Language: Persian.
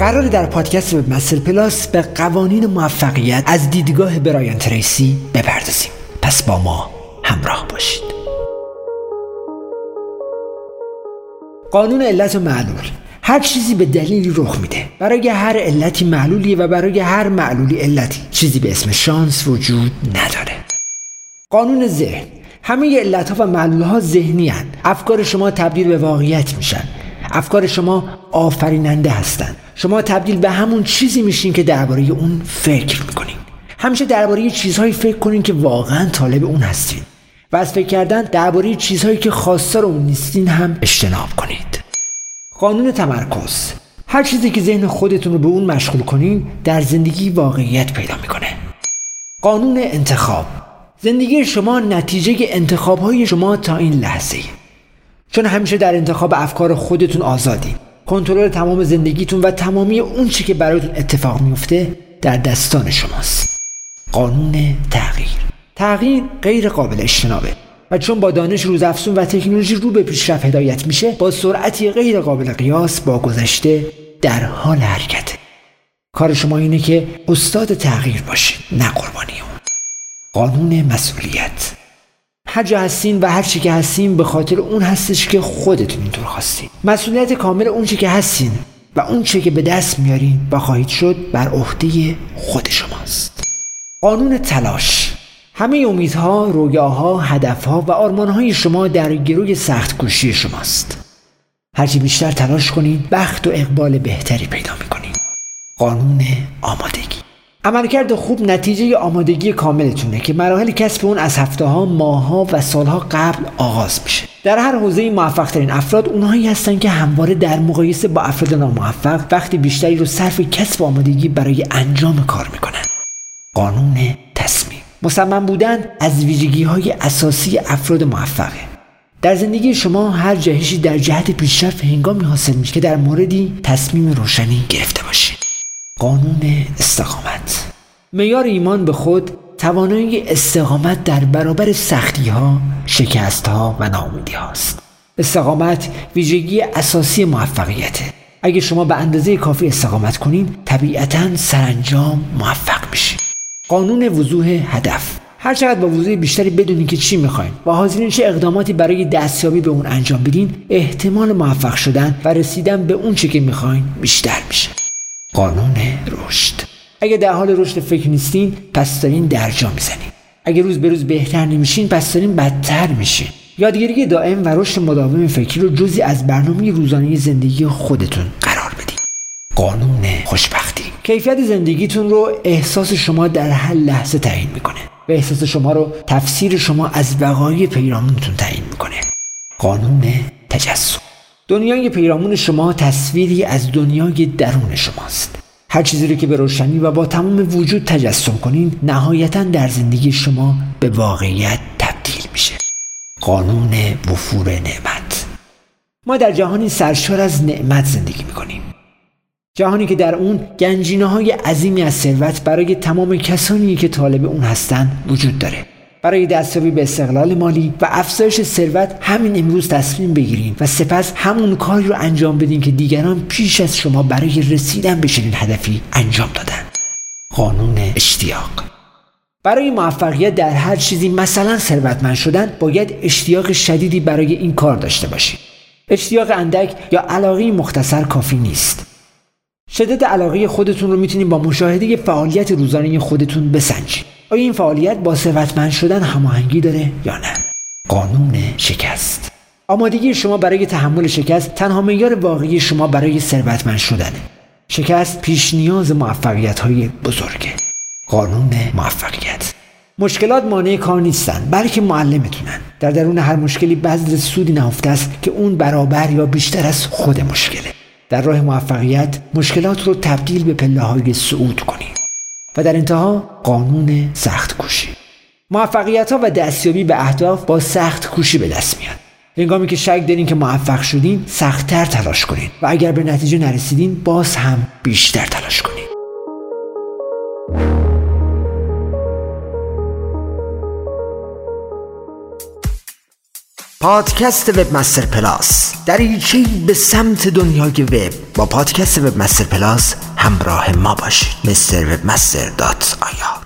قرار در پادکست مستر پلاس به قوانین موفقیت از دیدگاه برایان تریسی بپردازیم. پس با ما همراه باشید. قانون علت و معلول. هر چیزی به دلیلی رخ میده. برای هر علتی معلولی و برای هر معلولی علتی. چیزی به اسم شانس وجود نداره. قانون ذهن. همه علت ها و معلول ها ذهنی هن. افکار شما تبدیل به واقعیت میشن. افکار شما آفریننده هستند. شما تبدیل به همون چیزی میشین که درباره اون فکر می‌کنین. همیشه درباره چیزهایی فکر کنین که واقعا طالب اون هستین. و از فکر کردن درباره چیزهایی که خواستار اون نیستین هم اجتناب کنید. قانون تمرکز. هر چیزی که ذهن خودتون رو به اون مشغول کنین در زندگی واقعیت پیدا می‌کنه. قانون انتخاب. زندگی شما نتیجه انتخاب های شما تا این لحظه چون همیشه در انتخاب افکار خودتون آزادین کنترل تمام زندگیتون و تمامی اون چی که برایتون اتفاق میفته در دستان شماست. قانون تغییر. تغییر غیر قابل اجتنابه. و چون با دانش روزافزون و تکنولوژی رو به پیشرفت هدایت میشه با سرعتی غیر قابل قیاس با گذشته در حال حرکته کار شما اینه که استاد تغییر باشید نه قربانی اون. قانون مسئولیت. هر جا هستین و هر چی که هستین به خاطر اون هستش که خودتون اینطور خواستین. مسئولیت کامل اون چی که هستین و اون چی که به دست میارین و خواهید شد بر عهده خود شماست. قانون تلاش. همه امیدها، رویاها، هدفها و آرمانهای شما در گروی سخت کوشی شماست. هرچی بیشتر تلاش کنید بخت و اقبال بهتری پیدا می‌کنید. قانون آمادگی. عملکرد خوب نتیجه آمادگی کاملتونه که مراحل کسب اون از هفته ها، ماه ها و سالها قبل آغاز میشه. در هر حوزه موفق ترین افراد اونهایی هستن که همواره در مقایسه با افراد ناموفق وقتی بیشتری رو صرف کسب آمادگی برای انجام کار می‌کنن. قانون تصمیم مصمم بودن از ویژگی های اساسی افراد موفقه. در زندگی شما هر جهشی در جهت پیشرفت هنگامی حاصل میشه که در موردی تصمیم روشنی گرفته باشید. قانون استقامت میار ایمان به خود توانایی استقامت در برابر سختی ها، شکست ها و ناامیدی هاست. استقامت ویژگی اساسی موفقیته. اگه شما به اندازه کافی استقامت کنین طبیعتا سرانجام موفق میشین. قانون وضوح هدف هر چقدر با وضوح بیشتری بدونین که چی می‌خواین و حاضرین چه اقداماتی برای دستیابی به اون انجام بدین احتمال موفق شدن و رسیدن به اون چی که می‌خواین بیشتر میشه قانون رشد. اگه در حال رشد فکر نیستین پس دارین درجا می‌زنین. اگه روز به روز بهتر نمیشین پس دارین بدتر میشین. یادگیری دائم و رشد مداوم فکری رو جزی از برنامه روزانه زندگی خودتون قرار بدین. قانون خوشبختی. کیفیت زندگیتون رو احساس شما در هر لحظه تعیین می‌کنه و احساس شما رو تفسیر شما از وقایع پیرامونتون تعیین می‌کنه. قانون تجسم. دنیای پیرامون شما تصویری از دنیای درون شماست. هر چیزی رو که به روشنی و با تمام وجود تجسم کنین نهایتا در زندگی شما به واقعیت تبدیل میشه. قانون وفور نعمت. ما در جهانی سرشار از نعمت زندگی می‌کنیم. جهانی که در اون گنجینه های عظیمی از ثروت برای تمام کسانی که طالب اون هستند وجود داره. برای دستیابی به استقلال مالی و افزایش ثروت همین امروز تصمیم بگیرید و سپس همون کاری رو انجام بدین که دیگران پیش از شما برای رسیدن به چنین هدفی انجام دادن. قانون اشتیاق. برای موفقیت در هر چیزی مثلا ثروتمند شدن باید اشتیاق شدیدی برای این کار داشته باشید اشتیاق اندک یا علاقه مختصر کافی نیست. شدت علاقه خودتون رو می‌تونید با مشاهده فعالیت روزانه خودتون بسنجید. آیا این فعالیت با ثروتمند شدن هماهنگی داره یا نه؟ قانون شکست. آمادگی شما برای تحمل شکست تنها معیار واقعی شما برای ثروتمند شدنه. شکست پیش نیاز موفقیت های بزرگه. قانون موفقیت. مشکلات مانع کار نیستن بلکه معلمتونن در درون هر مشکلی بذر سودی نهفته است که اون برابر یا بیشتر از خود مشکله. در راه موفقیت مشکلات رو تبدیل به پله های صعود کنید و در انتها قانون سخت کوشی موفقیت ها و دستیابی به اهداف با سخت کوشی به دست میاد. هنگامی که شک دارین که موفق شدین سختتر تلاش کنین. و اگر به نتیجه نرسیدین باز هم بیشتر تلاش کنین. پادکست وب مستر پلاس دریچه به سمت دنیای وب با پادکست وب مستر پلاس همراه ما باشید. مستر وب مستر dot IR